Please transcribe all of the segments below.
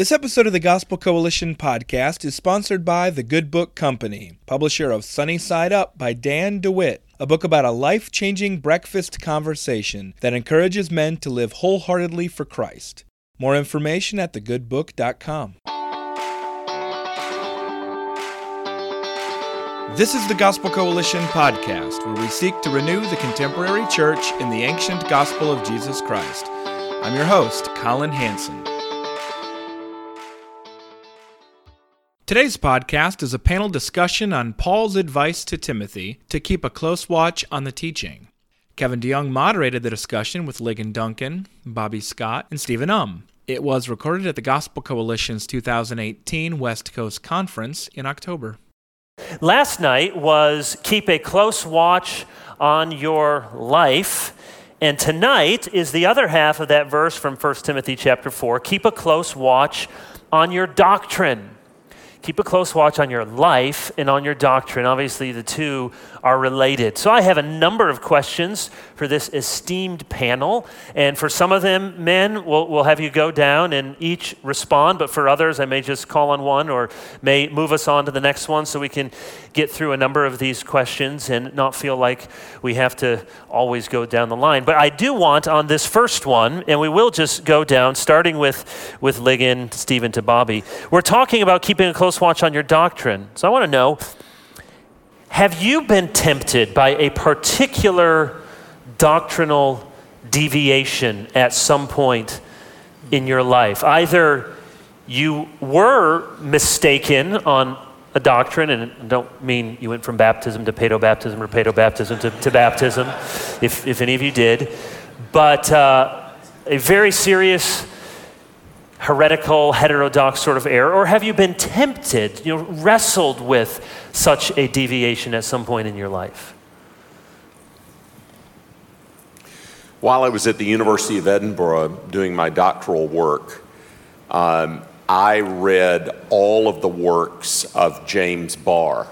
This episode of the Gospel Coalition podcast is sponsored by The Good Book Company, publisher of Sunny Side Up by Dan DeWitt, a book about a life changing breakfast conversation that encourages men to live wholeheartedly for Christ. More information at thegoodbook.com. This is the Gospel Coalition podcast, where we seek to renew the contemporary church in the ancient gospel of Jesus Christ. I'm your host, Collin Hansen. Today's podcast is a panel discussion on Paul's advice to Timothy to keep a close watch on the teaching. Kevin DeYoung moderated the discussion with Ligon Duncan, Bobby Scott, and Stephen Um. It was recorded at the Gospel Coalition's 2018 West Coast Conference in October. Last night was keep a close watch on your life. And tonight is the other half of that verse from 1 Timothy chapter 4. Keep a close watch on your doctrine keep a close watch on your life and on your doctrine. Obviously, the two are related. So, I have a number of questions for this esteemed panel. And for some of them, men, we'll, we'll have you go down and each respond. But for others, I may just call on one or may move us on to the next one so we can get through a number of these questions and not feel like we have to always go down the line. But I do want on this first one, and we will just go down, starting with, with Ligon, Stephen to Bobby. We're talking about keeping a close watch on your doctrine. So I want to know have you been tempted by a particular doctrinal deviation at some point in your life? Either you were mistaken on a doctrine, and I don't mean you went from baptism to paedo baptism or paedo baptism to, to baptism, if, if any of you did, but uh, a very serious heretical, heterodox sort of error? Or have you been tempted, you know, wrestled with such a deviation at some point in your life? While I was at the University of Edinburgh doing my doctoral work, um, I read all of the works of James Barr.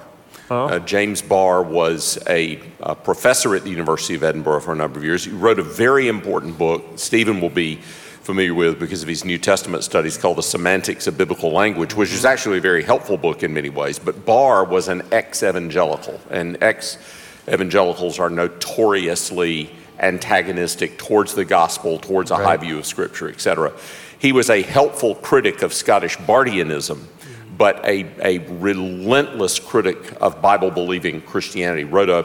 Oh. Uh, James Barr was a, a, professor at the University of Edinburgh for a number of years. He wrote a very important book. Stephen will be familiar with because of his New Testament studies called The Semantics of Biblical Language, which is actually a very helpful book in many ways. But Barr was an ex evangelical, and ex evangelicals are notoriously antagonistic towards the gospel, towards a right. high view of Scripture, etc. He was a helpful critic of Scottish Barthianism, but a, a relentless critic of Bible believing Christianity. Wrote a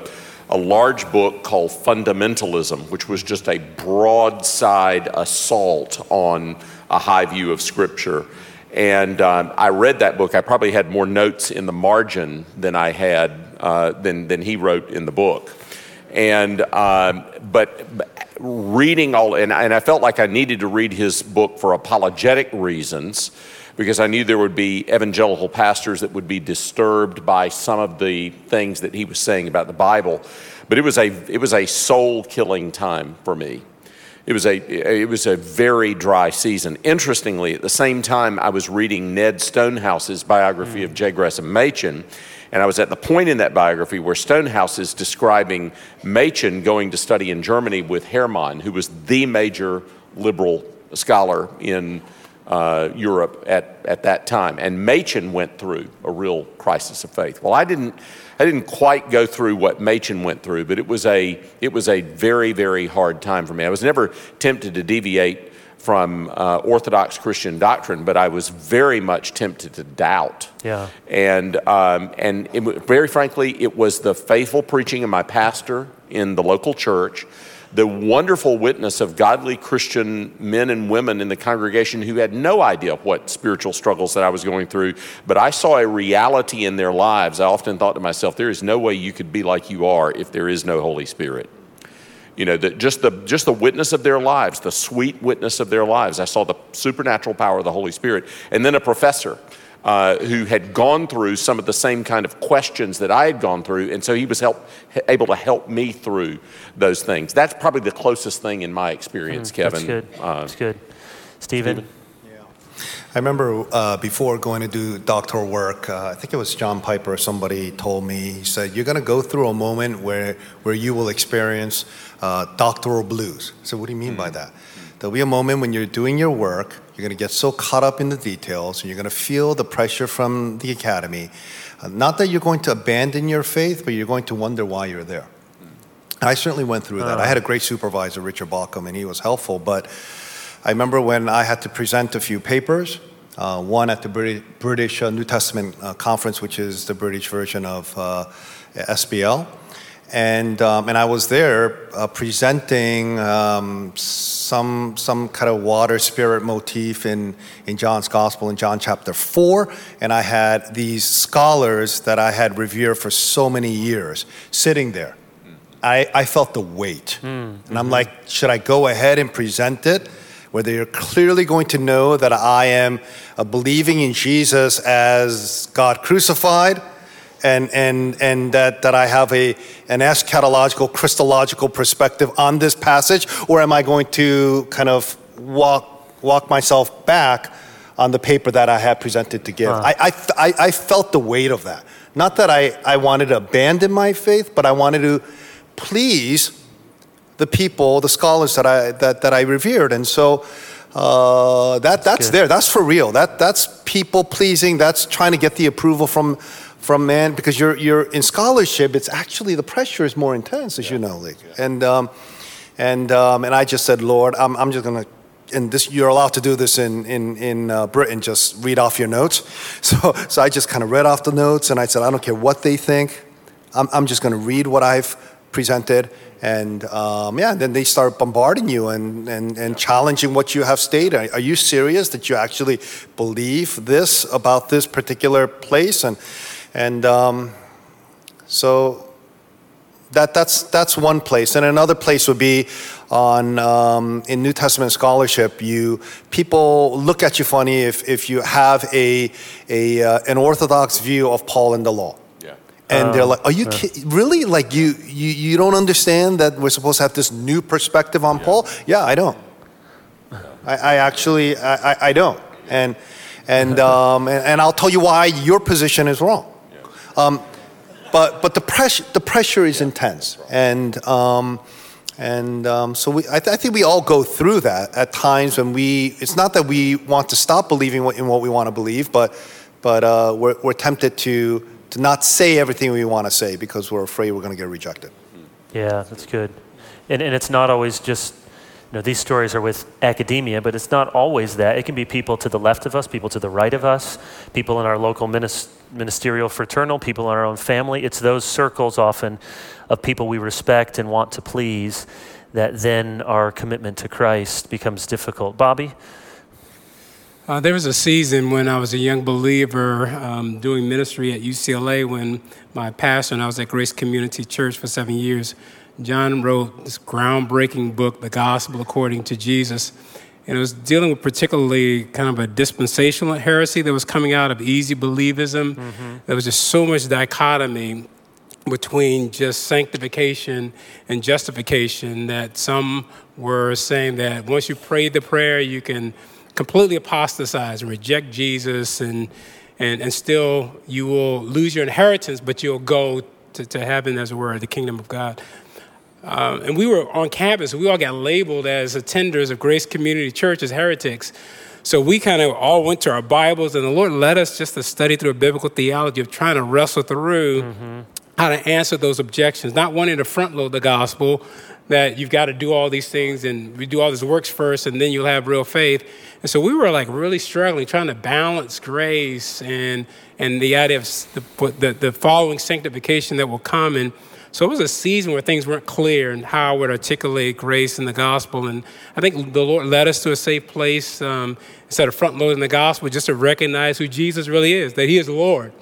a large book called Fundamentalism, which was just a broadside assault on a high view of Scripture. And um, I read that book. I probably had more notes in the margin than I had uh, than than he wrote in the book. And um, but, reading all and, and I felt like I needed to read his book for apologetic reasons because I knew there would be evangelical pastors that would be disturbed by some of the things that he was saying about the Bible. But it was a, it was a soul killing time for me. It was, a, it was a very dry season. Interestingly, at the same time, I was reading Ned Stonehouse's biography mm. of J. Gresham Machen, and I was at the point in that biography where Stonehouse is describing Machen going to study in Germany with Herrmann, who was the major liberal scholar in uh, Europe at, at that time. And Machen went through a real crisis of faith. Well, I didn't, I didn't quite go through what Machen went through, but it was, a, it was a very, very hard time for me. I was never tempted to deviate from uh, Orthodox Christian doctrine, but I was very much tempted to doubt. Yeah. And, um, and it, very frankly, it was the faithful preaching of my pastor in the local church the wonderful witness of godly Christian men and women in the congregation who had no idea what spiritual struggles that I was going through, but I saw a reality in their lives. I often thought to myself, there is no way you could be like you are if there is no Holy Spirit. You know, the, just, the, just the witness of their lives, the sweet witness of their lives. I saw the supernatural power of the Holy Spirit. And then a professor uh, who had gone through some of the same kind of questions that I had gone through, and so he was help, able to help me through those things. That's probably the closest thing in my experience, mm, Kevin. That's good. Uh, that's good. Stephen? Stephen? I remember uh, before going to do doctoral work, uh, I think it was John Piper, or somebody told me, he said, You're going to go through a moment where, where you will experience uh, doctoral blues. So, what do you mean mm. by that? There'll be a moment when you're doing your work You're going to get so caught up in the details, and you're going to feel the pressure from the academy. Uh, not that you're going to abandon your faith, but you're going to wonder why you're there. I certainly went through that. I had a great supervisor, Richard Bauckham, and he was helpful. But I remember when I had to present a few papers, uh, one at the British, British uh, New Testament uh, Conference, which is the British version of uh, SBL. And, um, and I was there uh, presenting um, some, some kind of water spirit motif in, in John's Gospel in John chapter 4. And I had these scholars that I had revered for so many years sitting there. I, I felt the weight. Mm-hmm. And I'm like, should I go ahead and present it? Where they're clearly going to know that I am uh, believing in Jesus as God crucified and, and, and that, that I have a, an eschatological, Christological perspective on this passage, or am I going to kind of walk, walk myself back on the paper that I had presented to give? Uh. I, I, I felt the weight of that. Not that I, I wanted to abandon my faith, but I wanted to please the people, the scholars that I, that, that I revered. And so, uh, that, that's, that's there. That's for real. That, that's people pleasing. That's trying to get the approval from, from man because you're, you're in scholarship, it's actually the pressure is more intense, as yeah. you know, Lee. Yeah. And, um, and, um, and I just said, Lord, I'm, I'm just going to and this you're allowed to do this in in in uh, Britain. Just read off your notes. So so I just kind of read off the notes, and I said, I don't care what they think. I'm I'm just going to read what I've presented, and um, yeah, then they start bombarding you and and and challenging what you have stated. Are you serious that you actually believe this about this particular place? And and um, so that, that's, that's one place. And another place would be on, um, in New Testament scholarship, you, people look at you funny if, if you have a, a, uh, an orthodox view of Paul and the law. Yeah. And they're uh, like, "Are you ki- really like you, you? You don't understand that we're supposed to have this new perspective on yeah. Paul? Yeah, I don't. I, I actually, I, I, don't. And and, um, and and I'll tell you why your position is wrong. Um, but but the pressure the pressure is intense, and um, and um, so we, I, th- I, think we all go through that at times when we. It's not that we want to stop believing in what we want to believe, but but uh, we're, we're tempted to to not say everything we want to say because we're afraid we're going to get rejected. Yeah, that's good, and and it's not always just you know, these stories are with academia, but it's not always that. It can be people to the left of us, people to the right of us, people in our local ministerial fraternal, people in our own family. It's those circles often of people we respect and want to please that then our commitment to Christ becomes difficult. Bobby? Uh, there was a season when I was a young believer um, doing ministry at UCLA when my pastor, and I was at Grace Community Church for seven years, John wrote this groundbreaking book, The Gospel According to Jesus. And it was dealing with particularly kind of a dispensational heresy that was coming out of easy believism. Mm-hmm. There was just so much dichotomy between just sanctification and justification that some were saying that once you prayed the prayer, you can completely apostatize and reject Jesus, and, and, and still you will lose your inheritance, but you'll go to, to heaven, as it were, the kingdom of God. Uh, and we were on campus. We all got labeled as attenders of Grace Community Church as heretics. So we kind of all went to our Bibles, and the Lord led us just to study through a biblical theology of trying to wrestle through mm-hmm. how to answer those objections, not wanting to front load the gospel that you've got to do all these things and we do all this works first and then you'll have real faith. And so we were like really struggling, trying to balance grace and and the idea of the, the, the following sanctification that will come and so it was a season where things weren't clear and how I would articulate grace in the gospel. And I think the Lord led us to a safe place um, instead of front loading the gospel, just to recognize who Jesus really is, that He is Lord.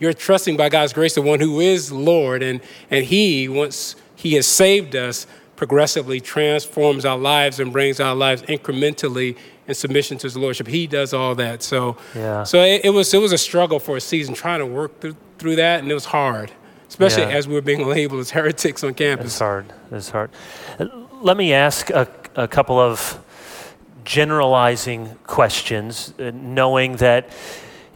You're trusting by God's grace the one who is Lord, and, and He, once He has saved us, progressively transforms our lives and brings our lives incrementally in submission to His Lordship. He does all that. So, yeah. so it, it was, it was a struggle for a season trying to work through, through that, and it was hard especially yeah. as we're being labeled as heretics on campus. It's hard. It's hard. Let me ask a, a couple of generalizing questions, uh, knowing that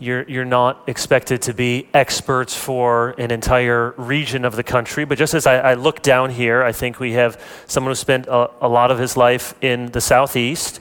you're, you're not expected to be experts for an entire region of the country. But just as I, I look down here, I think we have someone who spent a, a lot of his life in the Southeast.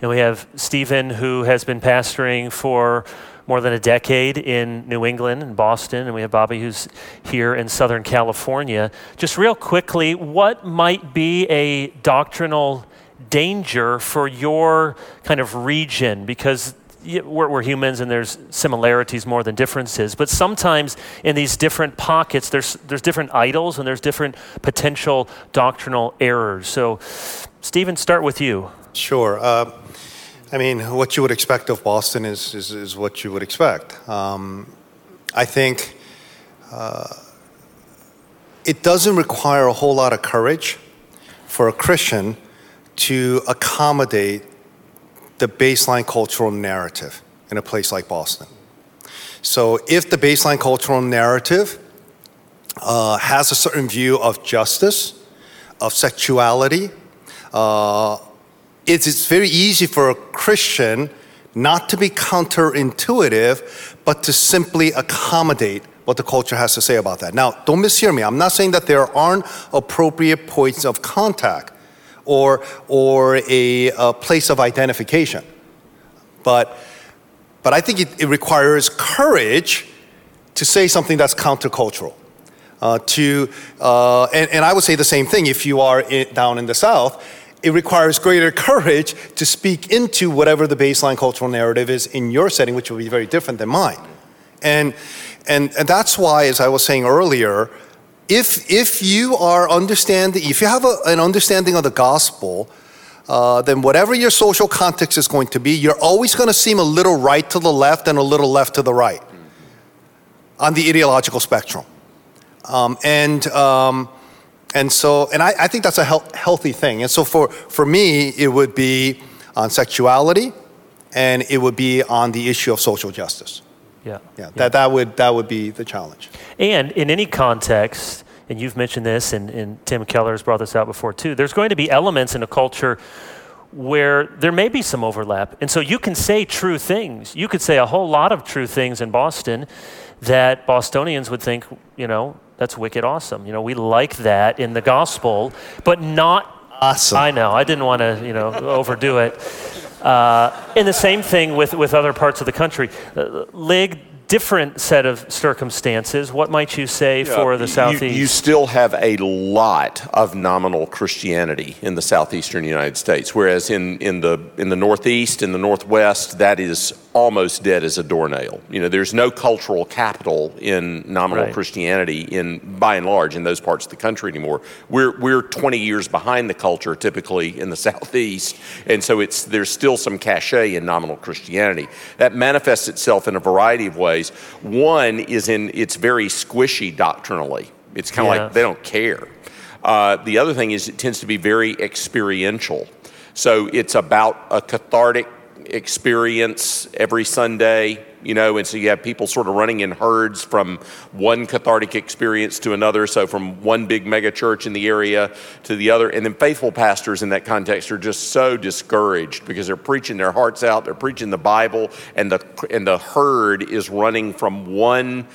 And we have Stephen, who has been pastoring for more than a decade in New England and Boston, and we have Bobby who's here in Southern California. Just real quickly, what might be a doctrinal danger for your kind of region? Because we're, we're, humans and there's similarities more than differences. But sometimes in these different pockets, there's, there's different idols and there's different potential doctrinal errors. So, Stephen, start with you. Sure. Uh, I mean, what you would expect of Boston is, is, is what you would expect. Um, I think uh, it doesn't require a whole lot of courage for a Christian to accommodate the baseline cultural narrative in a place like Boston. So, if the baseline cultural narrative uh, has a certain view of justice, of sexuality, uh, it's, it's very easy for a Christian not to be counterintuitive, but to simply accommodate what the culture has to say about that. Now, don't mishear me. I'm not saying that there aren't appropriate points of contact or, or a, a place of identification. But, but I think it, it requires courage to say something that's countercultural. Uh, to, uh, and, and, I would say the same thing if you are in, down in the South. It requires greater courage to speak into whatever the baseline cultural narrative is in your setting, which will be very different than mine. And, and, and that's why, as I was saying earlier, if, if you are understanding, if you have a, an understanding of the gospel, uh, then whatever your social context is going to be, you're always going to seem a little right to the left and a little left to the right on the ideological spectrum. Um, and, um, and so, and I, I think that's a he- healthy thing. And so for, for me, it would be on sexuality and it would be on the issue of social justice. Yeah. Yeah, that, that, would, that would be the challenge. And in any context, and you've mentioned this, and, and Tim Keller has brought this out before too, there's going to be elements in a culture where there may be some overlap. And so you can say true things. You could say a whole lot of true things in Boston that Bostonians would think, you know, that's wicked awesome. You know, we like that in the gospel, but not awesome. I know. I didn't want to, you know, overdo it. Uh, and the same thing with, with other parts of the country. Uh, Lig, different set of circumstances. What might you say yeah, for the Southeast? You, you, still have a lot of nominal Christianity in the southeastern United States, whereas in, in, the, in the Northeast, in the Northwest, that is almost dead as a doornail. You know, there's no cultural capital in nominal right. Christianity in by and large in those parts of the country anymore. We're we're 20 years behind the culture typically in the southeast, and so it's there's still some cachet in nominal Christianity that manifests itself in a variety of ways. One is in it's very squishy doctrinally. It's kind of yeah. like they don't care. Uh, the other thing is it tends to be very experiential. So it's about a cathartic experience every Sunday, you know, and so you have people sort of running in herds from one cathartic experience to another. So from one big mega church in the area to the other. And then faithful pastors in that context are just so discouraged because they're preaching their hearts out, they're preaching the Bible, and the, and the herd is running from one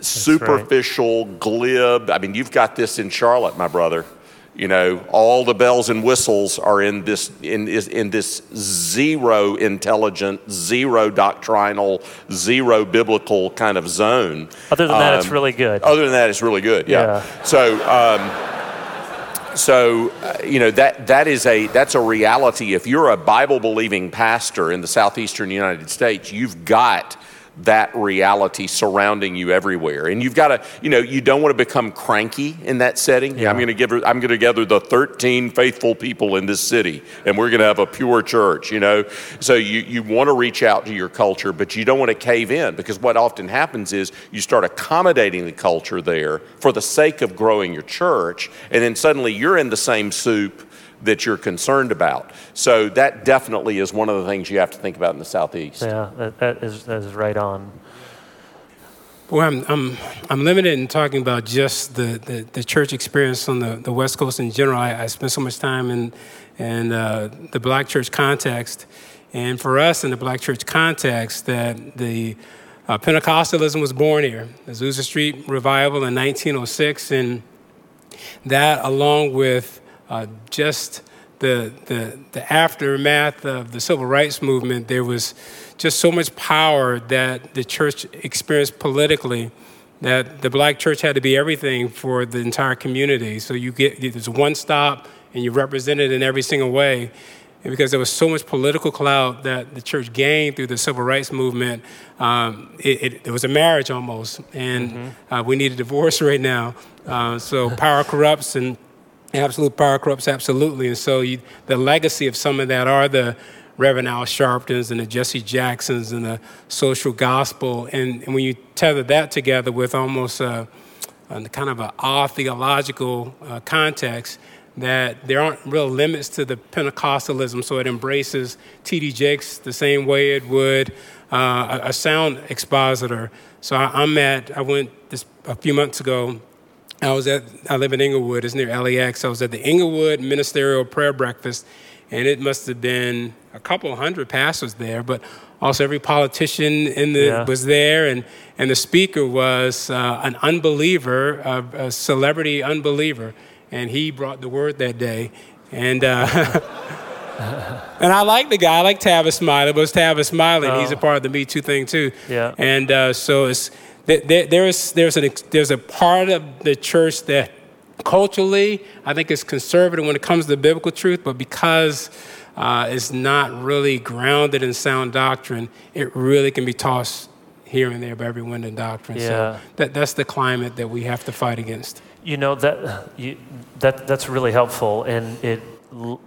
superficial, right. glib. I mean, you've got this in Charlotte, my brother. You know, all the bells and whistles are in this in, in this zero intelligent, zero doctrinal, zero biblical kind of zone. Other than that, it's um, really good. Other than that, it's really good. Yeah. yeah. So. Um, so uh, you know that that is a that's a reality if you're a bible believing pastor in the southeastern united states you've got that reality surrounding you everywhere. And you've got to, you know, you don't want to become cranky in that setting. Yeah. I'm going to give, I'm going to gather the 13 faithful people in this city, and we're going to have a pure church. You know, so you you want to reach out to your culture, but you don't want to cave in because what often happens is you start accommodating the culture there for the sake of growing your church, and then suddenly you're in the same soup that you're concerned about. So that definitely is one of the things you have to think about in the southeast. Yeah, that, that is that is right on. Well, I'm, I'm, I'm limited in talking about just the, the, the, church experience on the, the West Coast in general. I, I spent so much time in, in uh, the black church context. And for us in the black church context, that the uh, Pentecostalism was born here, the Azusa Street revival in 1906. And that, along with uh, just the, the, the aftermath of the civil rights movement, there was just so much power that the church experienced politically that the black church had to be everything for the entire community. So you get there's one stop and you're represented in every single way. And because there was so much political clout that the church gained through the civil rights movement, um, it, it, it, was a marriage almost. And mm-hmm. uh, we need a divorce right now. Uh, so power corrupts and absolute power corrupts absolutely. And so you, the legacy of some of that are the Reverend Al Sharptons and the Jesse Jacksons and the social gospel. And, and when you tether that together with almost a, a kind of an odd theological uh, context, that there aren't real limits to the Pentecostalism, so it embraces T.D. Jakes the same way it would uh, a, a, sound expositor. So I, am at, I went this a few months ago. I was at, I live in Inglewood, it's near LAX. I was at the Inglewood Ministerial Prayer Breakfast, and it must have been a couple hundred pastors there, but also every politician in the yeah. was there, and and the speaker was uh, an unbeliever, a celebrity unbeliever, and he brought the word that day, and. Uh, and I like the guy. I like Tavis Smiley, but it's Tavis Smiley. Oh. He's a part of the Me Too thing too. Yeah. And uh, so it's there, there's there's an there's a part of the church that culturally I think is conservative when it comes to biblical truth, but because uh, is not really grounded in sound doctrine, it really can be tossed here and there by every wind and doctrine. Yeah. So that, that's the climate that we have to fight against. You know, that, you, that, that's really helpful, and it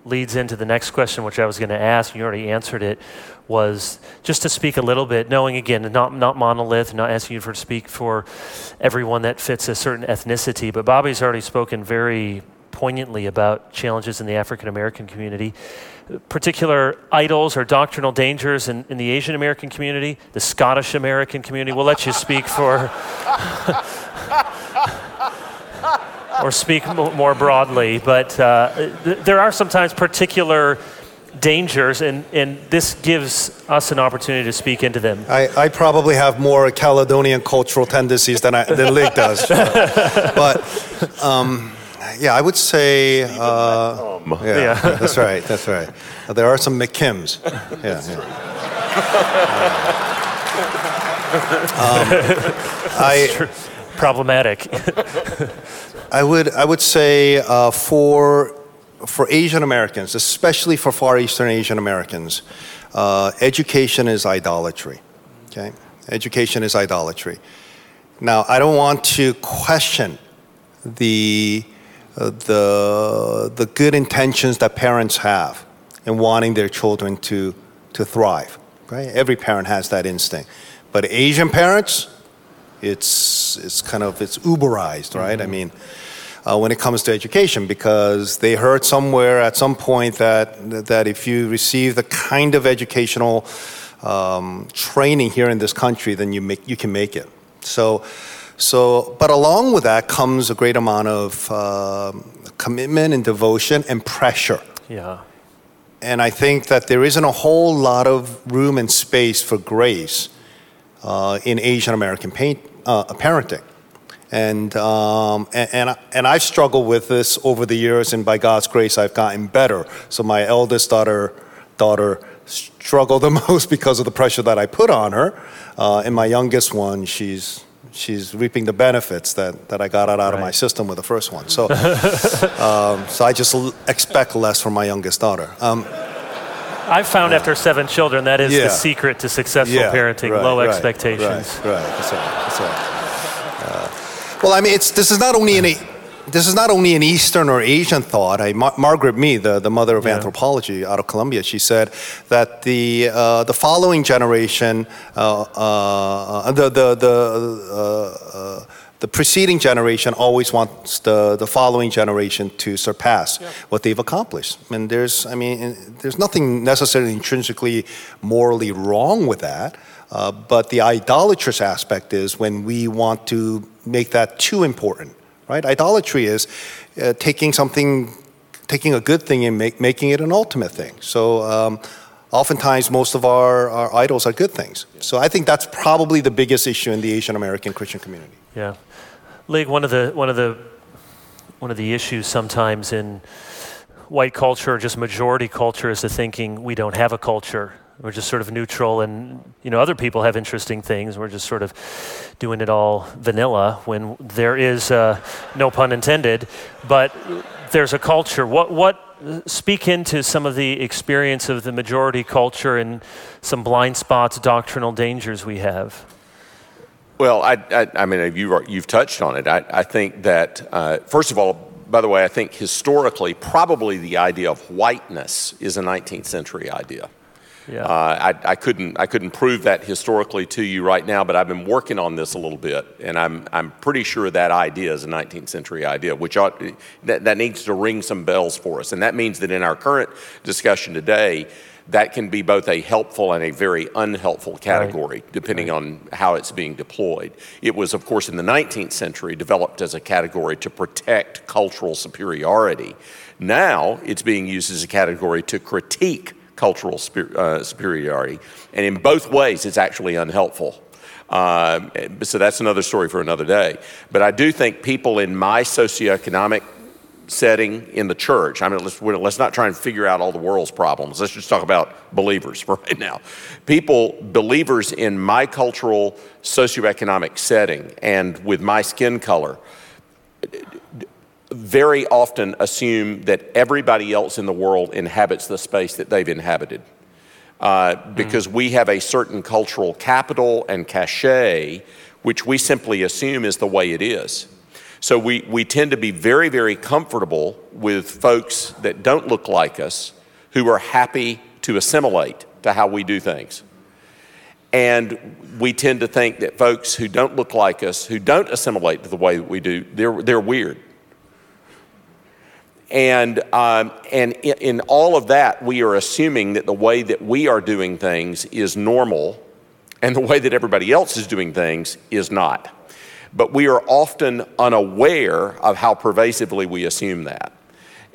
leads into the next question, which I was going to ask. You already answered it. Was just to speak a little bit, knowing again, not, not monolith, not asking you to speak for everyone that fits a certain ethnicity, but Bobby's already spoken very poignantly about challenges in the African American community particular idols or doctrinal dangers in, in the Asian American community, the Scottish American community. We'll let you speak for, or speak more broadly, but uh, th- there are sometimes particular dangers, and, and this gives us an opportunity to speak into them. I, I probably have more Caledonian cultural tendencies than, I, than Lig does. but um, yeah, I would say. Uh, yeah, yeah. that's right. That's right. Uh, there are some McKims. Yeah. yeah. um, I problematic. I would I would say uh, for for Asian Americans, especially for Far Eastern Asian Americans, uh, education is idolatry. Okay, education is idolatry. Now, I don't want to question the the, the good intentions that parents have in wanting their children to, to thrive. Right? Every parent has that instinct. But Asian parents, it's, it's kind of, it's uberized, right? Mm-hmm. I mean, uh, when it comes to education because they heard somewhere at some point that, that if you receive the kind of educational um, training here in this country, then you, make, you can make it. So so, but along with that comes a great amount of uh, commitment and devotion and pressure. Yeah. And I think that there isn't a whole lot of room and space for grace uh, in Asian American uh, parenting. And, um, and, and, and I've struggled with this over the years, and by God's grace, I've gotten better. So my eldest daughter, daughter struggled the most because of the pressure that I put on her. Uh, and my youngest one, she's she's reaping the benefits that, that I got out, out right. of my system with the first one. So, um, so I just l- expect less from my youngest daughter. Um, I've found after seven children that is yeah. the secret to successful yeah, parenting: right, low right, expectations. Right, right. That's right. That's right. Uh, well, I mean, it's this is not only any this is not only an Eastern or Asian thought. I, Mar- Margaret Mead, the, the mother of yeah. anthropology out of Columbia, she said that the, uh, the following generation, uh, uh, the, the, the, uh, uh, the preceding generation always wants the, the following generation to surpass yeah. what they've accomplished. And there's, I mean, there's nothing necessarily intrinsically morally wrong with that. Uh, but the idolatrous aspect is when we want to make that too important right? Idolatry is uh, taking something, taking a good thing and make, making it an ultimate thing. So um, oftentimes most of our, our idols are good things. So I think that's probably the biggest issue in the Asian American Christian community. Yeah. Lig, one of the, one of the, one of the issues sometimes in white culture or just majority culture is the thinking we don't have a culture. We're just sort of neutral, and you know other people have interesting things. We're just sort of doing it all vanilla when there is uh, no pun intended, but there's a culture. What what speak into some of the experience of the majority culture and some blind spots, doctrinal dangers we have? Well, I, I, I mean, you, you've touched on it. I, I think that, uh, first of all, by the way, I think historically, probably the idea of whiteness is a 19th century idea. Yeah. Uh, I, I, couldn't, I couldn't prove that historically to you right now, but I've been working on this a little bit, and I'm, I'm pretty sure that idea is a 19th century idea, which ought, that, that needs to ring some bells for us. And that means that in our current discussion today, that can be both a helpful and a very unhelpful category, right. depending right. on how it's being deployed. It was, of course, in the 19th century developed as a category to protect cultural superiority. Now it's being used as a category to critique cultural uh, superiority. And in both ways, it's actually unhelpful. Uh, so that's another story for another day. But I do think people in my socioeconomic setting in the church, I mean, let's, let's not try and figure out all the world's problems. Let's just talk about believers for right now. People, believers in my cultural socioeconomic setting and with my skin color, very often assume that everybody else in the world inhabits the space that they've inhabited. Uh, because mm. we have a certain cultural capital and cachet, which we simply assume is the way it is. So we, we tend to be very, very comfortable with folks that don't look like us who are happy to assimilate to how we do things. And we tend to think that folks who don't look like us, who don't assimilate to the way that we do, they're, they're weird. And, um, and in all of that, we are assuming that the way that we are doing things is normal and the way that everybody else is doing things is not. But we are often unaware of how pervasively we assume that.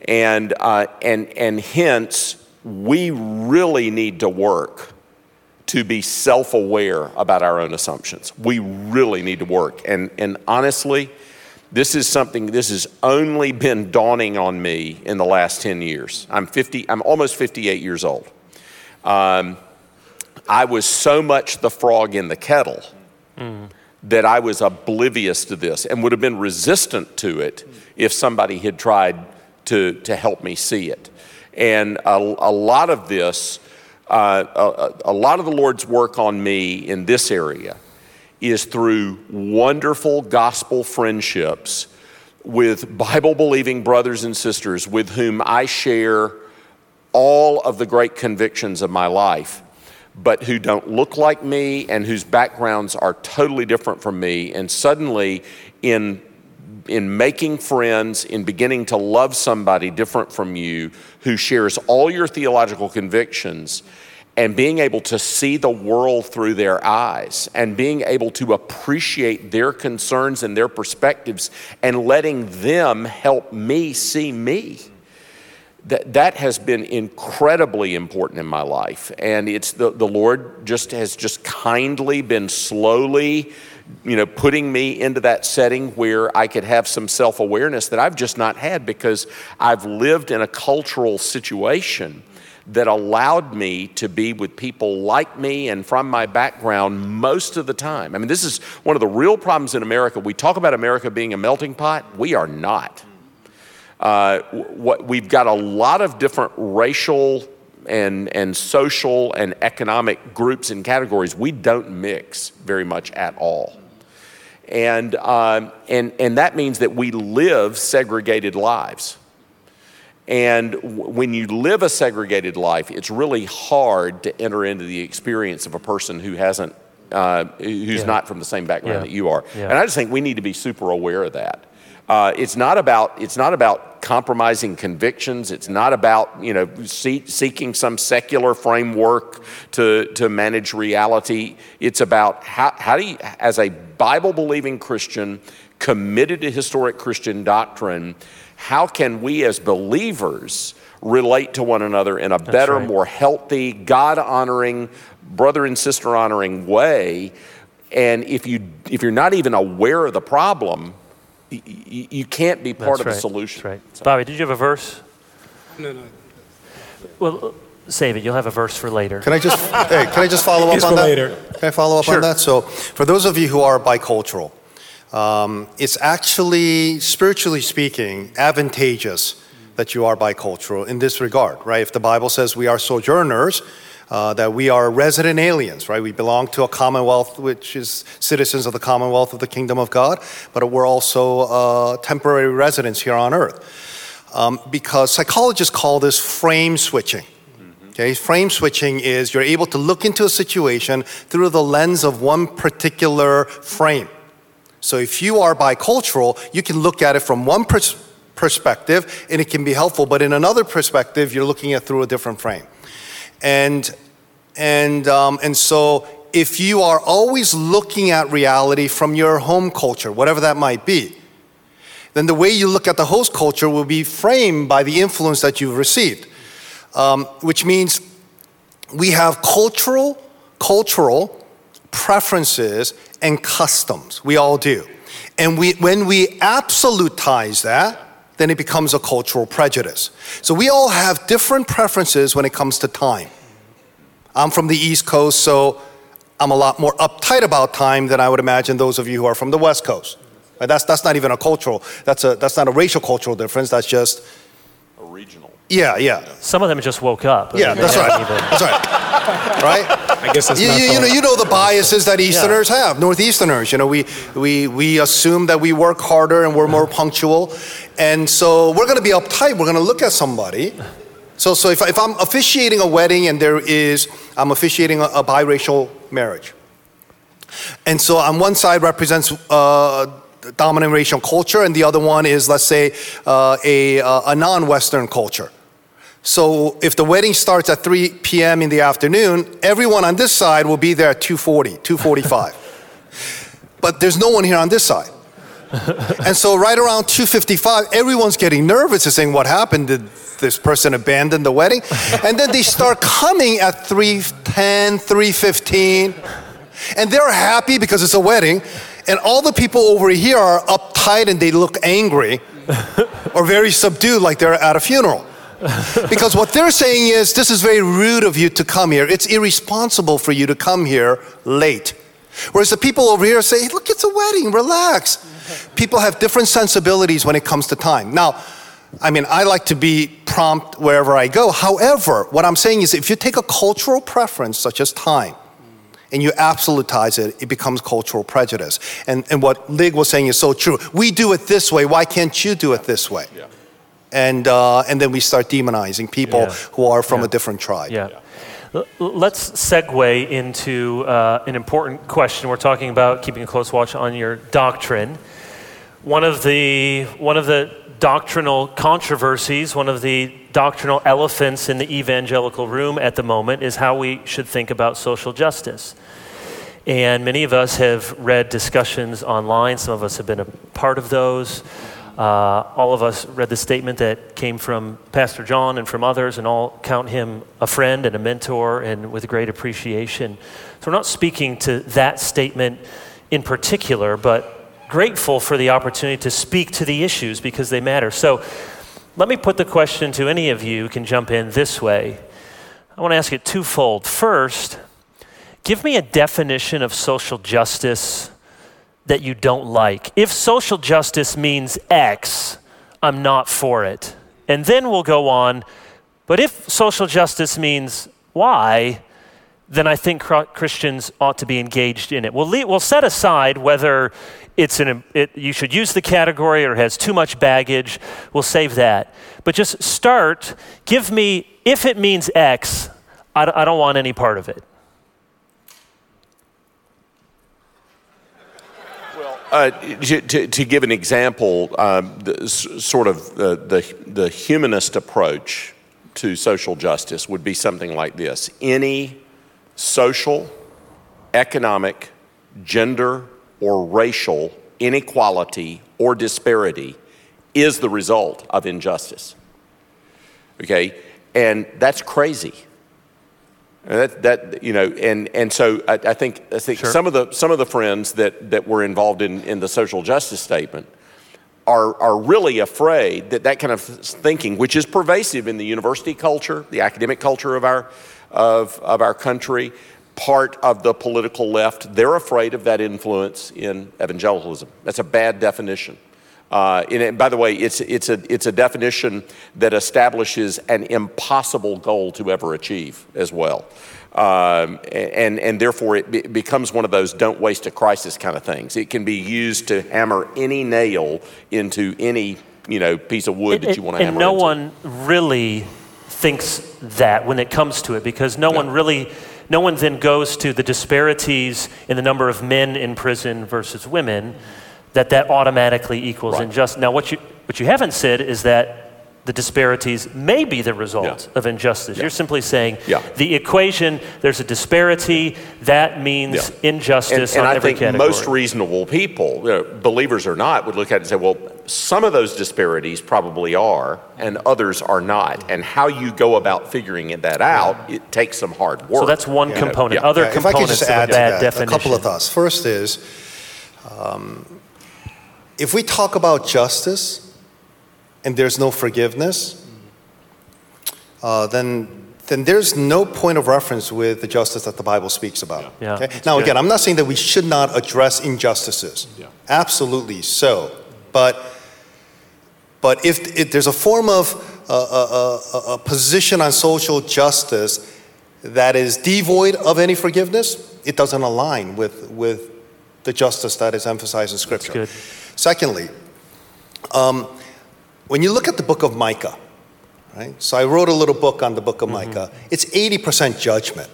And, uh, and, and hence, we really need to work to be self aware about our own assumptions. We really need to work. And, and honestly, this is something, this has only been dawning on me in the last 10 years. I'm 50, I'm almost 58 years old. Um, I was so much the frog in the kettle mm. That I was oblivious to this and would have been resistant to it if somebody had tried to, to help me see it. And a, a lot of this, uh, a, a lot of the Lord's work on me in this area is through wonderful gospel friendships with Bible believing brothers and sisters with whom I share all of the great convictions of my life, but who don't look like me and whose backgrounds are totally different from me. And suddenly, in in making friends, in beginning to love somebody different from you who shares all your theological convictions, and being able to see the world through their eyes and being able to appreciate their concerns and their perspectives and letting them help me see me. That, that has been incredibly important in my life. And it's the, the Lord just has just kindly been slowly, you know, putting me into that setting where I could have some self awareness that I've just not had because I've lived in a cultural situation that allowed me to be with people like me and from my background most of the time. I mean, this is one of the real problems in America. We talk about America being a melting pot, we are not. Uh, what, we've got a lot of different racial and, and social and economic groups and categories. We don't mix very much at all. And, um, and, and that means that we live segregated lives. And when you live a segregated life, it's really hard to enter into the experience of a person who hasn't, uh, who's yeah. not from the same background yeah. that you are. Yeah. And I just think we need to be super aware of that. Uh, it's not about it's not about compromising convictions. It's not about you know see, seeking some secular framework to to manage reality. It's about how how do you, as a Bible believing Christian committed to historic Christian doctrine how can we as believers relate to one another in a That's better, right. more healthy, God honoring, brother and sister honoring way? And if you if you're not even aware of the problem, you, you can't be part That's of right. the solution. That's right. So. Bobby, did you have a verse? No, no. Well, save it. You'll have a verse for later. Can I just hey, can I just follow up It's on for that? later. Can I follow up Sure. on that? So, for those of you who are bicultural, um, it's actually, spiritually speaking, advantageous that you are bicultural in this regard, right? If the Bible says we are sojourners, uh, that we are resident aliens, right? We belong to a commonwealth, which is citizens of the commonwealth of the kingdom of God, but we're also uh, temporary residents here on earth. Um, because psychologists call this frame switching. Okay, frame switching is you're able to look into a situation through the lens of one particular frame. So if you are bicultural, you can look at it from one pers- perspective and it can be helpful, but in another perspective, you're looking at through a different frame. And and um, and so if you are always looking at reality from your home culture, whatever that might be, then the way you look at the host culture will be framed by the influence that you've received um, which means we have cultural, cultural preferences and customs. We all do. And we, when we absolutize that, then it becomes a cultural prejudice. So we all have different preferences when it comes to time. I'm from the East Coast, so I'm a lot more uptight about time than I would imagine those of you who are from the West Coast. That's, that's not even a cultural, that's, a, that's not a racial cultural difference, that's just, A regional. Yeah, yeah. Some of them just woke up. I Yeah, mean, that's right. even- That's right. Right? I guess that's You, my you, you know, you know the biases that Easterners have, Northeasterners. You know, we, we, we assume that we work harder and we're more punctual. And so we're going to be uptight. We're going to look at somebody. So, so if, I- if I'm officiating a wedding and there is, I'm officiating a, a biracial marriage. And so on one side represents uh, dominant racial culture, and the other one is, let's say, uh, a, uh, a non Western culture. So if the wedding starts at 3 p.m. in the afternoon, everyone on this side will be there at 2:40, 2:45. but there's no one here on this side. and so right around 2:55, everyone's getting nervous and saying, "What happened? Did this person abandon the wedding?" and then they start coming at 3:10, 3:15, and they're happy because it's a wedding, and all the people over here are uptight and they look angry or very subdued, like they're at a funeral because what they're saying is this is very rude of you to come here. It's irresponsible for you to come here late. Whereas the people over here say, look, it's a wedding, relax. People have different sensibilities when it comes to time. Now, I mean, I like to be prompt wherever I go. However, what I'm saying is if you take a cultural preference such as time, and you absolutize it, it becomes cultural prejudice. And, and what Lig was saying is so true. We do it this way, why can't you do it this way? And uh, and then we start demonizing people Yeah. who are from Yeah. a different tribe. Yeah. L- Let's segue into uh, an important question. We're talking about keeping a close watch on your doctrine. One of the one of the doctrinal controversies, one of the doctrinal elephants in the evangelical room at the moment is how we should think about social justice. And many of us have read discussions online. Some of us have been a part of those. Uh, all of us read the statement that came from Pastor John and from others, and all count him a friend and a mentor and with great appreciation. So we're not speaking to that statement in particular, but grateful for the opportunity to speak to the issues because they matter. So let me put the question to any of you who can jump in this way. I want to ask it twofold. First, give me a definition of social justice that you don't like. If social justice means X, I'm not for it. And then we'll go on, but if social justice means Y, then I think Christians ought to be engaged in it. We'll, le- we'll set aside whether it's an, it, you should use the category or has too much baggage. We'll save that. But just start, give me, if it means X, I, I don't want any part of it. Uh, to, to, to give an example, um, the, sort of the, the, the humanist approach to social justice would be something like this any social, economic, gender, or racial inequality or disparity is the result of injustice. Okay? And that's crazy. And that, that you know, and, and so I, I think I think Sure. some of the some of the friends that, that were involved in, in the social justice statement, are, are really afraid that that kind of thinking, which is pervasive in the university culture, the academic culture of our, of, of our country, part of the political left, they're afraid of that influence in evangelicalism. That's a bad definition. Uh, and by the way, it's, it's, a, it's a definition that establishes an impossible goal to ever achieve as well. Um, and, and therefore, it, becomes one of those don't waste a crisis kind of things. It can be used to hammer any nail into any you know, piece of wood that you want to hammer And no into. one really thinks that when it comes to it because no, no. one really no one then goes to the disparities in the number of men in prison versus women that that automatically equals right. injustice. Now, what you, what you haven't said is that the disparities may be the result yeah. of injustice. Yeah. You're simply saying yeah. the equation, there's a disparity, that means injustice and, and on I every think category. most reasonable people, you know, believers or not, would look at it and say, well, some of those disparities probably are, and others are not. And how you go about figuring that out, it takes some hard work. So that's one component. Other components if I could just add of a bad that, definition. A couple of thoughts. First is, um, if we talk about justice, and there's no forgiveness, uh, then then there's no point of reference with the justice that the Bible speaks about. Yeah. okay? Now, again, I'm not saying that we should not address injustices. Yeah. Absolutely so. But, but if, if there's a form of uh, a, a, a position on social justice that is devoid of any forgiveness, it doesn't align with, with the justice that is emphasized in Scripture. Secondly, um, when you look at the book of Micah, right? So I wrote a little book on the book of mm-hmm. Micah. It's 80% judgment.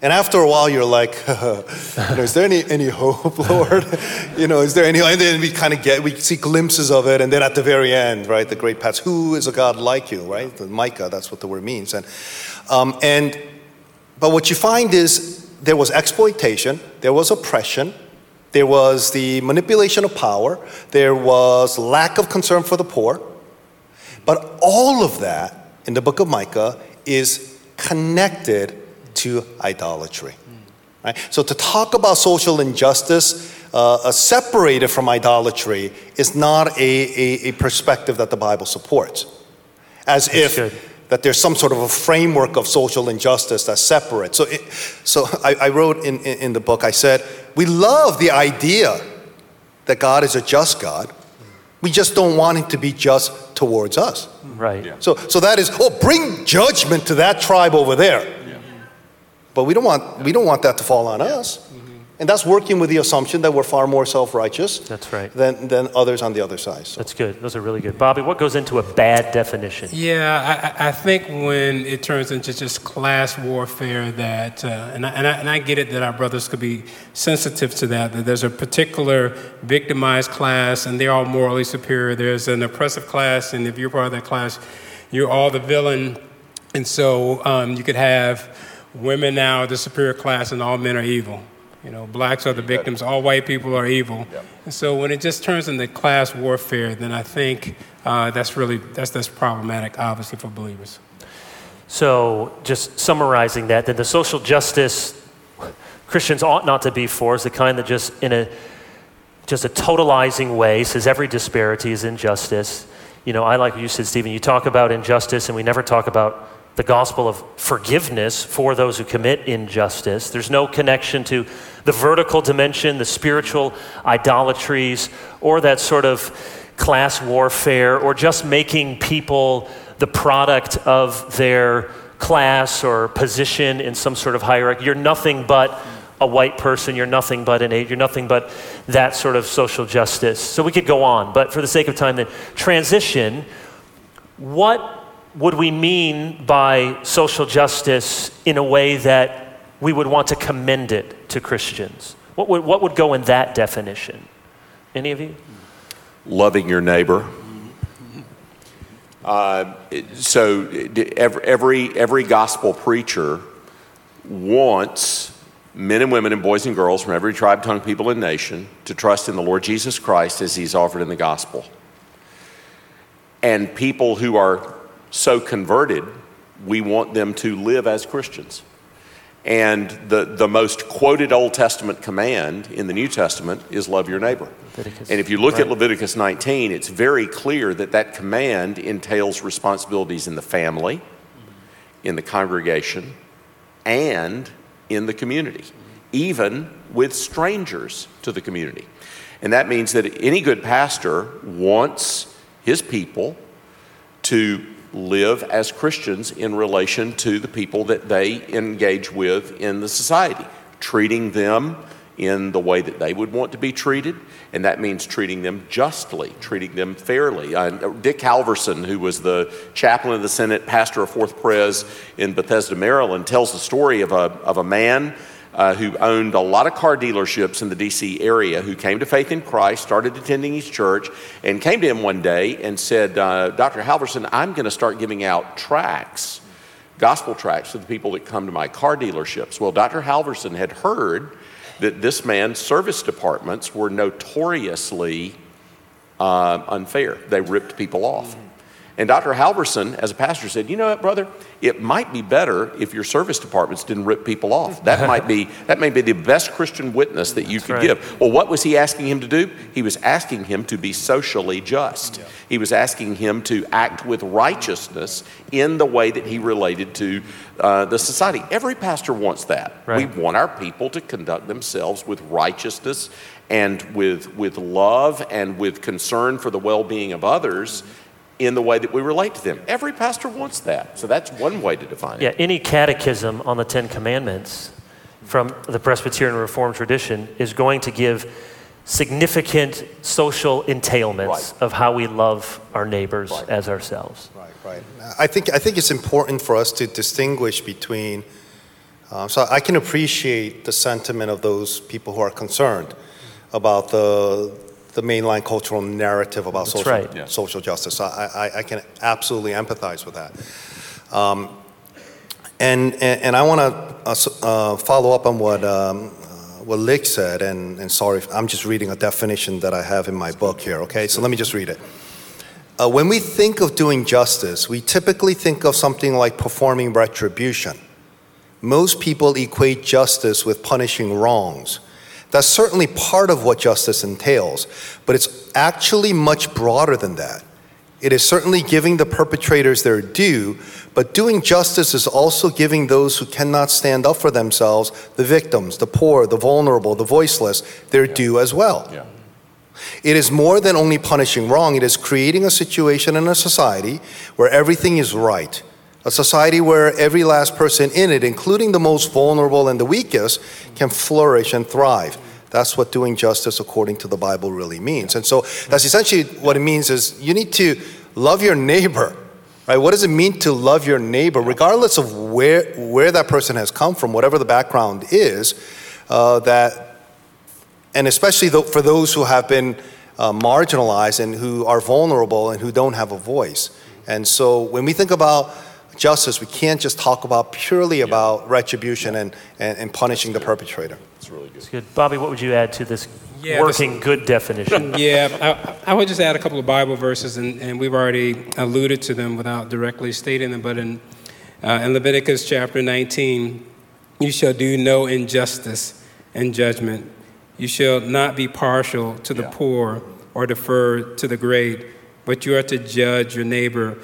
And after a while, you're like, you know, is there any, any hope, Lord? you know, is there any? And then we kind of get, we see glimpses of it. And then at the very end, right, the great paths, who is a God like you, right? The Micah, that's what the word means. And, um, and, but what you find is there was exploitation, there was oppression, there was the manipulation of power. There was lack of concern for the poor. But all of that in the book of Micah is connected to idolatry. Right? So to talk about social injustice uh, uh, separated from idolatry is not a, a, a, perspective that the Bible supports. As that's if good. that there's some sort of a framework of social injustice that's separate. So, it, so I, I wrote in, in, in the book, I said, we love the idea that God is a just God. We just don't want him to be just towards us. Right. Yeah. So, so that is, oh, bring judgment to that tribe over there. Yeah. But we don't want, we don't want that to fall on us. And that's working with the assumption that we're far more self righteous that's right. than, than others on the other side. So. That's good. Those are really good. Bobby, what goes into a bad definition? Yeah, I, I think when it turns into just class warfare, that, uh, and, I, and, I, and I get it that our brothers could be sensitive to that, that there's a particular victimized class and they're all morally superior. There's an oppressive class, and if you're part of that class, you're all the villain. And so um, you could have women now, the superior class, and all men are evil. You know, blacks are the victims, all white people are evil. Yep. And so when it just turns into class warfare, then I think uh, that's really that's that's problematic, obviously, for believers. So just summarizing that, then the social justice Christians ought not to be for is the kind that just in a just a totalizing way says every disparity is injustice. You know, I like what you said, Stephen. You talk about injustice, and we never talk about the gospel of forgiveness for those who commit injustice. There's no connection to the vertical dimension, the spiritual idolatries, or that sort of class warfare, or just making people the product of their class or position in some sort of hierarchy. You're nothing but a white person, you're nothing but an eight, you're nothing but that sort of social justice. So we could go on, but for the sake of time, then transition, what would we mean by social justice in a way that we would want to commend it to Christians? What would, what would go in that definition? Any of you? Loving your neighbor. Uh, so every, every, every gospel preacher wants men and women and boys and girls from every tribe, tongue, people, and nation to trust in the Lord Jesus Christ as he's offered in the gospel. And people who are so converted, we want them to live as Christians. And the, the most quoted Old Testament command in the New Testament is love your neighbor. Leviticus. And if you look at Leviticus 19, it's very clear that that command entails responsibilities in the family, in the congregation, and in the community, even with strangers to the community. And that means that any good pastor wants his people to live as Christians in relation to the people that they engage with in the society, treating them in the way that they would want to be treated, and that means treating them justly, treating them fairly. Uh, Dick Halverson, who was the chaplain of the Senate, pastor of Fourth Pres in Bethesda, Maryland, tells the story of a, of a man uh, who owned a lot of car dealerships in the DC area, who came to faith in Christ, started attending his church, and came to him one day and said, uh, Dr. Halverson, I'm going to start giving out tracts, gospel tracts to the people that come to my car dealerships. Well, Dr. Halverson had heard that this man's service departments were notoriously uh, unfair. They ripped people off. And Dr. Halverson, as a pastor, said, "You know what, brother? It might be better if your service departments didn't rip people off. That might be that may be the best Christian witness that you could right. give." Well, what was he asking him to do? He was asking him to be socially just. He was asking him to act with righteousness in the way that he related to uh, the society. Every pastor wants that. Right. We want our people to conduct themselves with righteousness and with, with love and with concern for the well being of others in the way that we relate to them. Every pastor wants that. So that's one way to define it. Yeah, any catechism on the Ten Commandments from the Presbyterian Reformed tradition is going to give significant social entailments Right. of how we love our neighbors Right. as ourselves. Right, right. I think, I think it's important for us to distinguish between, uh, so I can appreciate the sentiment of those people who are concerned about the, the mainline cultural narrative about That's social, right. Yeah. social justice. I, I, I can absolutely empathize with that. Um, and, and, and I want to uh, uh, follow up on what, um, uh, what Lig said, and, and sorry, I'm just reading a definition that I have in my book here, okay? So let me just read it. Uh, when we think of doing justice, we typically think of something like performing retribution. Most people equate justice with punishing wrongs. That's certainly part of what justice entails, but it's actually much broader than that. It is certainly giving the perpetrators their due, but doing justice is also giving those who cannot stand up for themselves, the victims, the poor, the vulnerable, the voiceless, their due as well. Yeah. It is more than only punishing wrong, it is creating a situation in a society where everything is right. A society where every last person in it, including the most vulnerable and the weakest, can flourish and thrive. That's what doing justice according to the Bible really means. And so that's essentially what it means is you need to love your neighbor. Right? What does it mean to love your neighbor, regardless of where, where that person has come from, whatever the background is, uh, that and especially tho- for those who have been uh, marginalized and who are vulnerable and who don't have a voice. And so when we think about justice, we can't just talk about purely about retribution and, and, and punishing the perpetrator. That's really good. It's good. Bobby, what would you add to this Yeah, working good definition? Yeah, I, I would just add a couple of Bible verses, and, and we've already alluded to them without directly stating them. But in, uh, in Leviticus chapter 19, you shall do no injustice and judgment. You shall not be partial to the Yeah. poor or defer to the great, but you are to judge your neighbor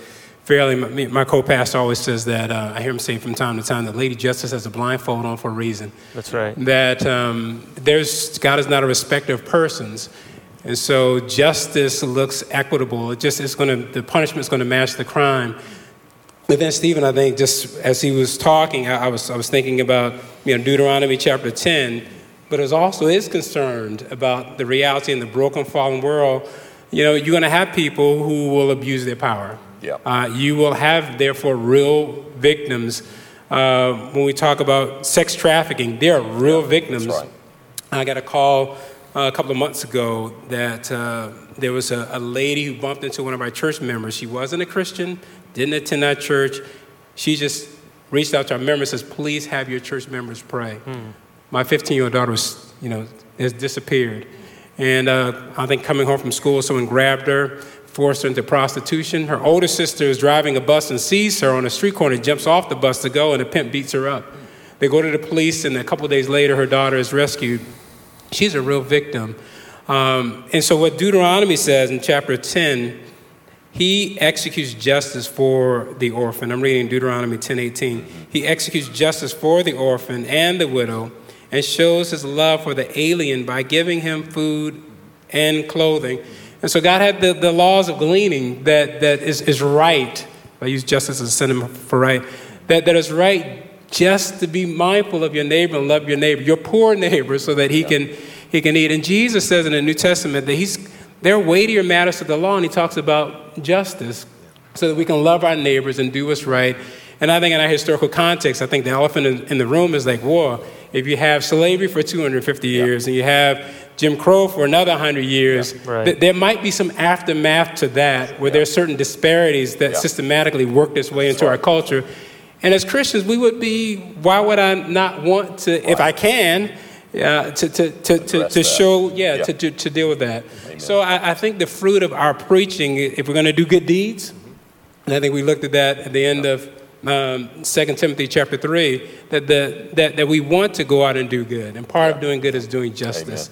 fairly. My, my co-pastor always says that. Uh, I hear him say from time to time that Lady Justice has a blindfold on for a reason That's right. that um, there's God is not a respecter of persons, and so justice looks equitable. It just is going to the punishment is going to match the crime. But then Stephen, I think, just as he was talking, I, I was I was thinking about you know Deuteronomy chapter ten, but it also is concerned about the reality in the broken, fallen world. You know, you're going to have people who will abuse their power. Yeah. Uh, you will have, therefore, real victims. Uh, when we talk about sex trafficking, there are real victims. right. I got a call uh, a couple of months ago that uh, there was a, a lady who bumped into one of our church members. She wasn't a Christian, didn't attend our church. She just reached out to our members and says, please have your church members pray. My 15-year-old daughter was, you know, has disappeared. And uh, I think coming home from school, someone grabbed her, forced her into prostitution. Her older sister is driving a bus and sees her on a street corner, jumps off the bus to go, and the pimp beats her up. They go to the police, and a couple days later, her daughter is rescued. She's a real victim. Um, and so, what Deuteronomy says in chapter 10, he executes justice for the orphan. I'm reading Deuteronomy 10:18. He executes justice for the orphan and the widow and shows his love for the alien by giving him food and clothing. And so God had the, the laws of gleaning that, that is, is right. I use justice as a synonym for right. That, that is right just to be mindful of your neighbor and love your neighbor, your poor neighbor, so that he, yeah. can, he can eat. And Jesus says in the New Testament that he's, there are weightier matters to the law, and he talks about justice so that we can love our neighbors and do what's right. And I think in our historical context, I think the elephant in, in the room is like, war if you have slavery for 250 years and you have Jim Crow for another 100 years, right. th- there might be some aftermath to that where there are certain disparities that systematically work this way into our culture. And as Christians, we would be, why would I not want to, if I can, uh, to, to, to, to, to show, yeah, yeah. To, to, to, deal with that. Amen. So I, I, think the fruit of our preaching, if we're going to do good deeds, and I think we looked at that at the end of um, 2 Timothy chapter 3, that, the, that, that we want to go out and do good. And part yeah. of doing good is doing justice.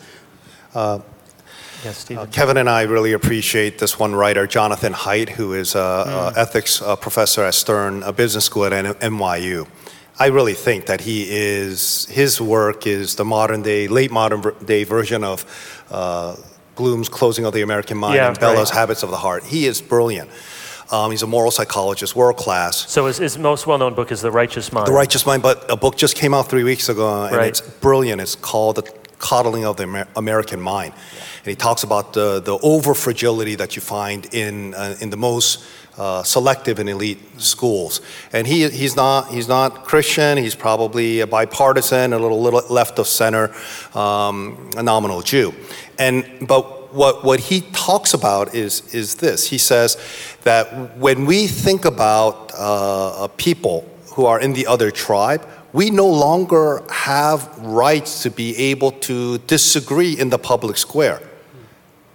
Uh, yes, uh, Kevin and I really appreciate this one writer, Jonathan Haidt, who is an mm. ethics uh, professor at Stern a Business School at NYU. I really think that he is, his work is the modern day, late modern day version of uh, Bloom's Closing of the American Mind yeah, and Bellah's right. Habits of the Heart. He is brilliant. Um, he's a moral psychologist, world class. So his, his most well-known book is The Righteous Mind. The Righteous Mind, but a book just came out three weeks ago, and right. it's brilliant. It's called The Coddling of the Amer- American Mind. And he talks about the, the over fragility that you find in, uh, in the most uh, selective and elite schools. And he, he's, not, he's not Christian, he's probably a bipartisan, a little, little left of center, um, a nominal Jew. And, but what, what he talks about is, is this. He says that when we think about uh, people who are in the other tribe, we no longer have rights to be able to disagree in the public square.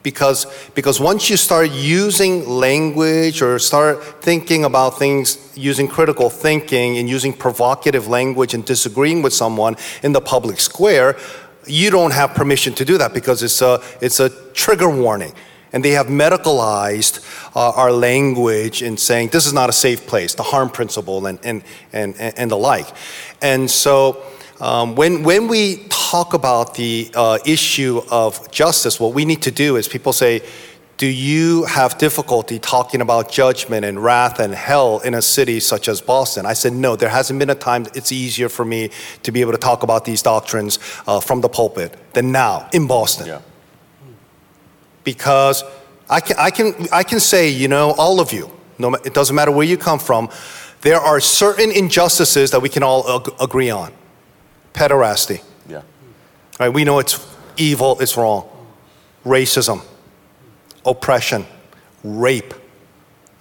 Because, because once you start using language or start thinking about things using critical thinking and using provocative language and disagreeing with someone in the public square, you don't have permission to do that because it's a, it's a trigger warning. And they have medicalized uh, our language in saying this is not a safe place, the harm principle, and, and, and, and the like. And so, um, when, when we talk about the uh, issue of justice, what we need to do is people say, do you have difficulty talking about judgment and wrath and hell in a city such as Boston? I said, no, there hasn't been a time it's easier for me to be able to talk about these doctrines uh, from the pulpit than now in Boston. Yeah. Because I can, I, can, I can say, you know, all of you, no, it doesn't matter where you come from, there are certain injustices that we can all ag- agree on. Pederasty. Yeah. Right, we know it's evil, it's wrong. Racism oppression, rape.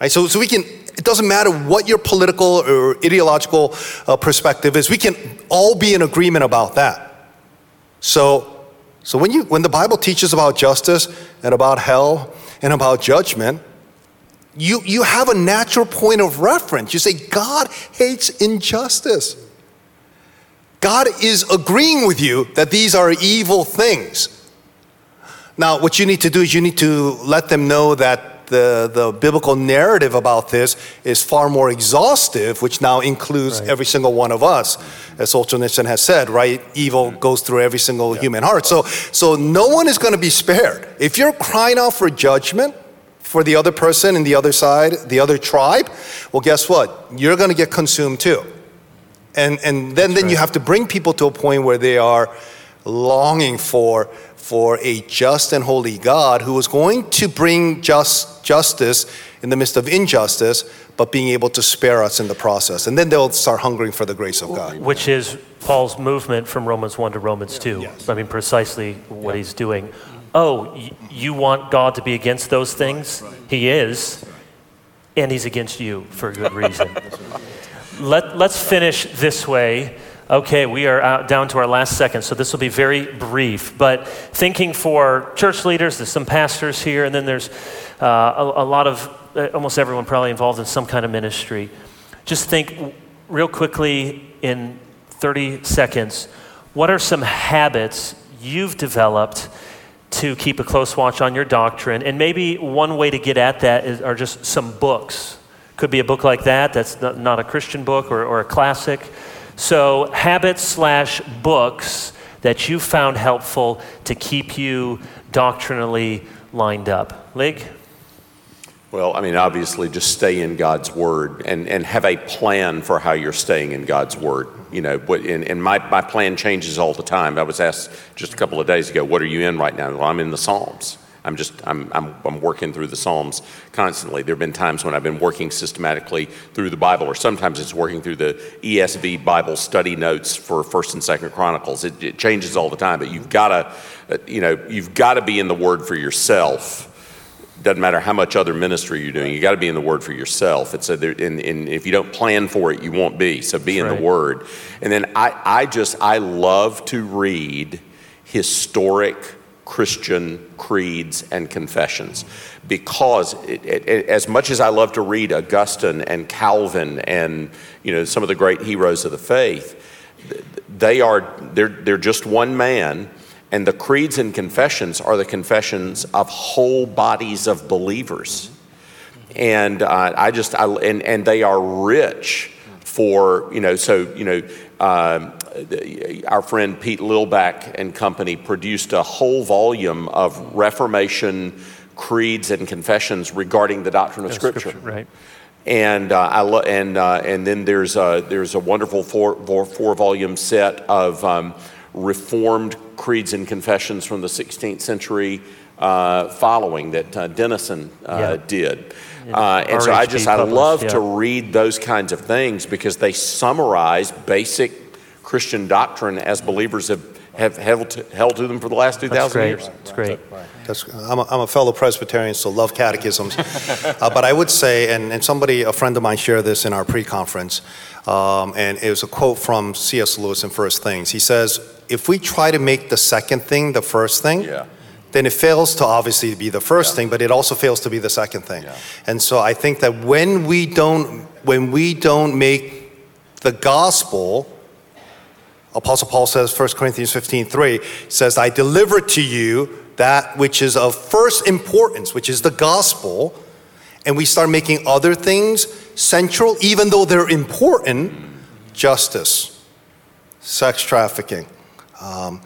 Right? So, so we can, it doesn't matter what your political or ideological uh, perspective is, we can all be in agreement about that. So, so when, you, when the Bible teaches about justice and about hell and about judgment, you, you have a natural point of reference. You say, God hates injustice. God is agreeing with you that these are evil things. Now, what you need to do is you need to let them know that the, the biblical narrative about this is far more exhaustive, which now includes right. every single one of us. As Solzhenitsyn has said, right? Evil goes through every single yeah. human heart. So, so no one is going to be spared. If you're crying out for judgment, for the other person in the other side, the other tribe, well, guess what? You're going to get consumed too. And, and then, then right. you have to bring people to a point where they are longing for for a just and holy God who was going to bring just justice in the midst of injustice, but being able to spare us in the process. And then they'll start hungering for the grace of God. Which is Paul's movement from Romans 1 to Romans 2. Yes. I mean, precisely what yeah. he's doing. Oh, you want God to be against those things? Right, right. He is. And he's against you for a good reason. Let, let's finish this way. Okay, we are down to our last second, so this will be very brief. But thinking for church leaders, there's some pastors here, and then there's uh, a, a, lot of, uh, almost everyone probably involved in some kind of ministry. Just think real quickly in 30 seconds, what are some habits you've developed to keep a close watch on your doctrine? And maybe one way to get at that is, are just some books. Could be a book like that, that's not, not a Christian book or, or a classic. So, habits slash books that you found helpful to keep you doctrinally lined up. Lig? Well, I mean, obviously, just stay in God's Word and, and have a plan for how you're staying in God's Word. You know, and, and my, my plan changes all the time. I was asked just a couple of days ago, what are you in right now? Well, I'm in the Psalms. I'm just, I'm, I'm, I'm working through the Psalms constantly. There have been times when I've been working systematically through the Bible, or sometimes it's working through the ESV Bible study notes for 1st and 2nd Chronicles. It, it changes all the time, but you've got to, uh, you know, you've got to be in the Word for yourself doesn't matter how much other ministry you're doing, you got to be in the Word for yourself. It's a, and, and if you don't plan for it, you won't be. So be That's in right. the Word. And then I, I just, I love to read historic Christian creeds and confessions because it, it, as much as I love to read Augustine and Calvin and you know some of the great heroes of the faith, they are they're, they're just one man and the creeds and confessions are the confessions of whole bodies of believers. And uh, I just, I, and, and they are rich for, you know, so, you know, um, our friend Pete Lillback and company produced a whole volume of Reformation creeds and confessions regarding the doctrine of Scripture. Scripture. Right. And uh, I lo- and uh, and then there's a, there's a wonderful four, four, four volume set of um, Reformed creeds and confessions from the 16th century uh, following that uh, Dennison uh, yeah. did. Uh, and so I just, I love yeah. to read those kinds of things because they summarize basic Christian doctrine as believers have, have held, to, held to them for the last 2,000 years. That's great. That's, I'm, a, I'm a fellow Presbyterian, so love catechisms. uh, but I would say, and, and somebody, a friend of mine shared this in our pre conference, um, and it was a quote from C.S. Lewis in First Things. He says, If we try to make the second thing the first thing, yeah. then it fails to obviously be the first yeah. thing, but it also fails to be the second thing. Yeah. And so I think that when we don't, when we don't make the gospel, Apostle Paul says, 1 Corinthians 15 3 says, I deliver to you that which is of first importance, which is the gospel, and we start making other things central, even though they're important justice, sex trafficking, um,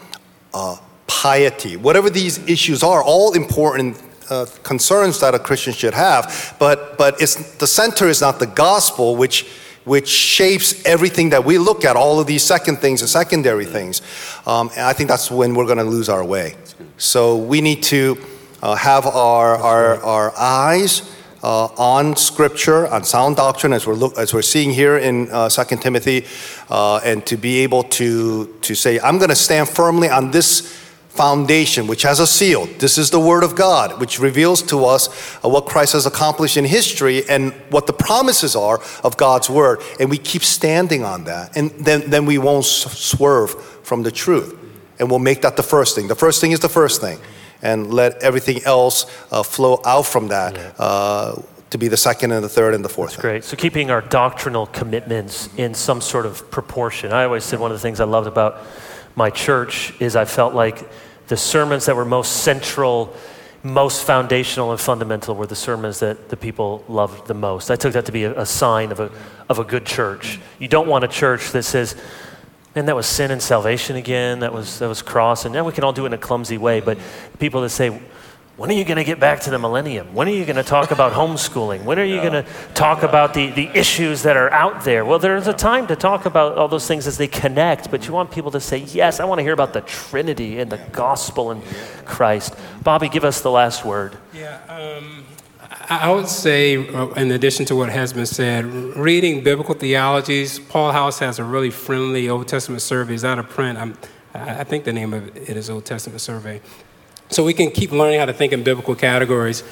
uh, piety, whatever these issues are, all important uh, concerns that a Christian should have. But, but it's, the center is not the gospel, which, which shapes everything that we look at, all of these second things and secondary things. Um, and I think that's when we're going to lose our way. So we need to uh, have our, our, our eyes uh, on Scripture, on sound doctrine, as we're, look, as we're seeing here in uh, 2 Timothy, uh, and to be able to, to say, I'm going to stand firmly on this foundation, which has a seal. This is the Word of God, which reveals to us uh, what Christ has accomplished in history and what the promises are of God's Word. And we keep standing on that. And then, then we won't swerve from the truth. And we'll make that the first thing. The first thing is the first thing and let everything else uh, flow out from that. Yeah. Uh, to be the second and the third and the fourth. That's great. So keeping our doctrinal commitments in some sort of proportion. I always said one of the things I loved about my church is I felt like the sermons that were most central, most foundational and fundamental were the sermons that the people loved the most. I took that to be a, a sign of a, of a good church. You don't want a church that says, and that was sin and salvation again. That was, that was cross. And now we can all do it in a clumsy way. But people that say, when are you going to get back to the millennium? When are you going to talk about homeschooling? When are you going to talk about the, the issues that are out there? Well, there's a time to talk about all those things as they connect, but you want people to say, Yes, I want to hear about the Trinity and the gospel and Christ. Bobby, give us the last word. Yeah. Um, I would say, uh, in addition to what has been said, reading biblical theologies, Paul House has a really friendly Old Testament survey. It's out of print. I'm, i think the name of it is Old Testament Survey. So we can keep learning how to think in biblical categories.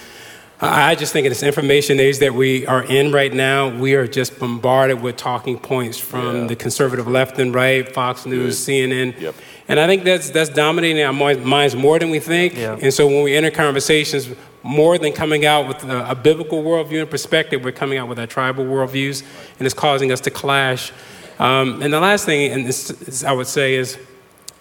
I just think in this information age that we are in right now, we are just bombarded with talking points from yeah. the conservative left and right, Fox News, Good. CNN. Yep. And I think that's, that's dominating our minds more than we think. Yeah. And so when we enter conversations, more than coming out with a, a, biblical worldview and perspective, we're coming out with our tribal worldviews, and it's causing us to clash. Um, and the last thing, and this, this I would say, is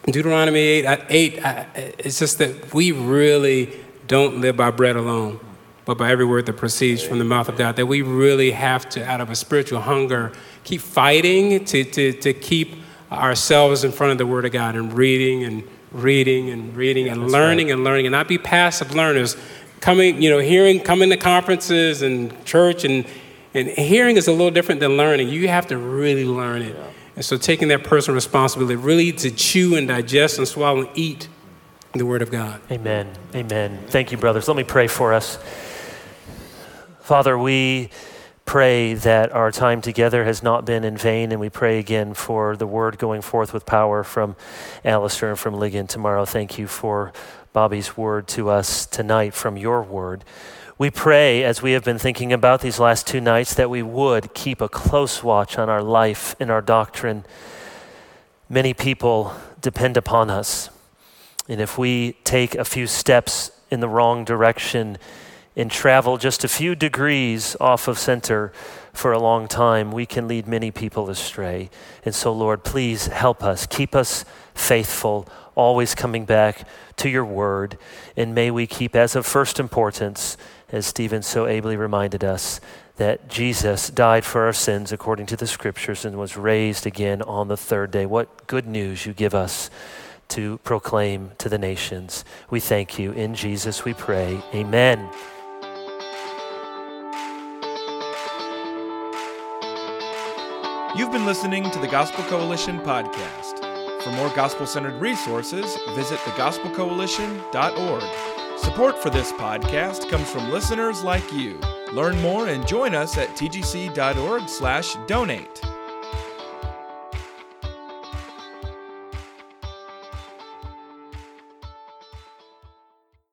Deuteronomy 8, uh, 8 uh, it's just that we really don't live by bread alone, but by every word that proceeds from the mouth of God. That we really have to, out of a spiritual hunger, keep fighting to, to, to keep ourselves in front of the Word of God and reading and reading and reading and learning right. and learning and not be passive learners. Coming, you know, hearing, coming to conferences and church and, and hearing is a little different than learning. You have to really learn it. Yeah. And so taking that personal responsibility really to chew and digest and swallow and eat the Word of God. Amen. Amen. Thank you, brothers. Let me pray for us. Father, we pray that our time together has not been in vain, and we pray again for the word going forth with power from Alistair and from Ligon tomorrow. Thank you for Bobby's word to us tonight from your word. We pray, as we have been thinking about these last two nights, that we would keep a close watch on our life and our doctrine. Many people depend upon us. And if we take a few steps in the wrong direction, and travel just a few degrees off of center for a long time, we can lead many people astray. And so, Lord, please help us. Keep us faithful, always coming back to your word. And may we keep as of first importance, as Stephen so ably reminded us, that Jesus died for our sins according to the scriptures and was raised again on the third day. What good news you give us to proclaim to the nations. We thank you. In Jesus we pray. Amen. You've been listening to the Gospel Coalition podcast. For more gospel centered resources, visit thegospelcoalition.org. Support for this podcast comes from listeners like you. Learn more and join us at tgc.org/donate.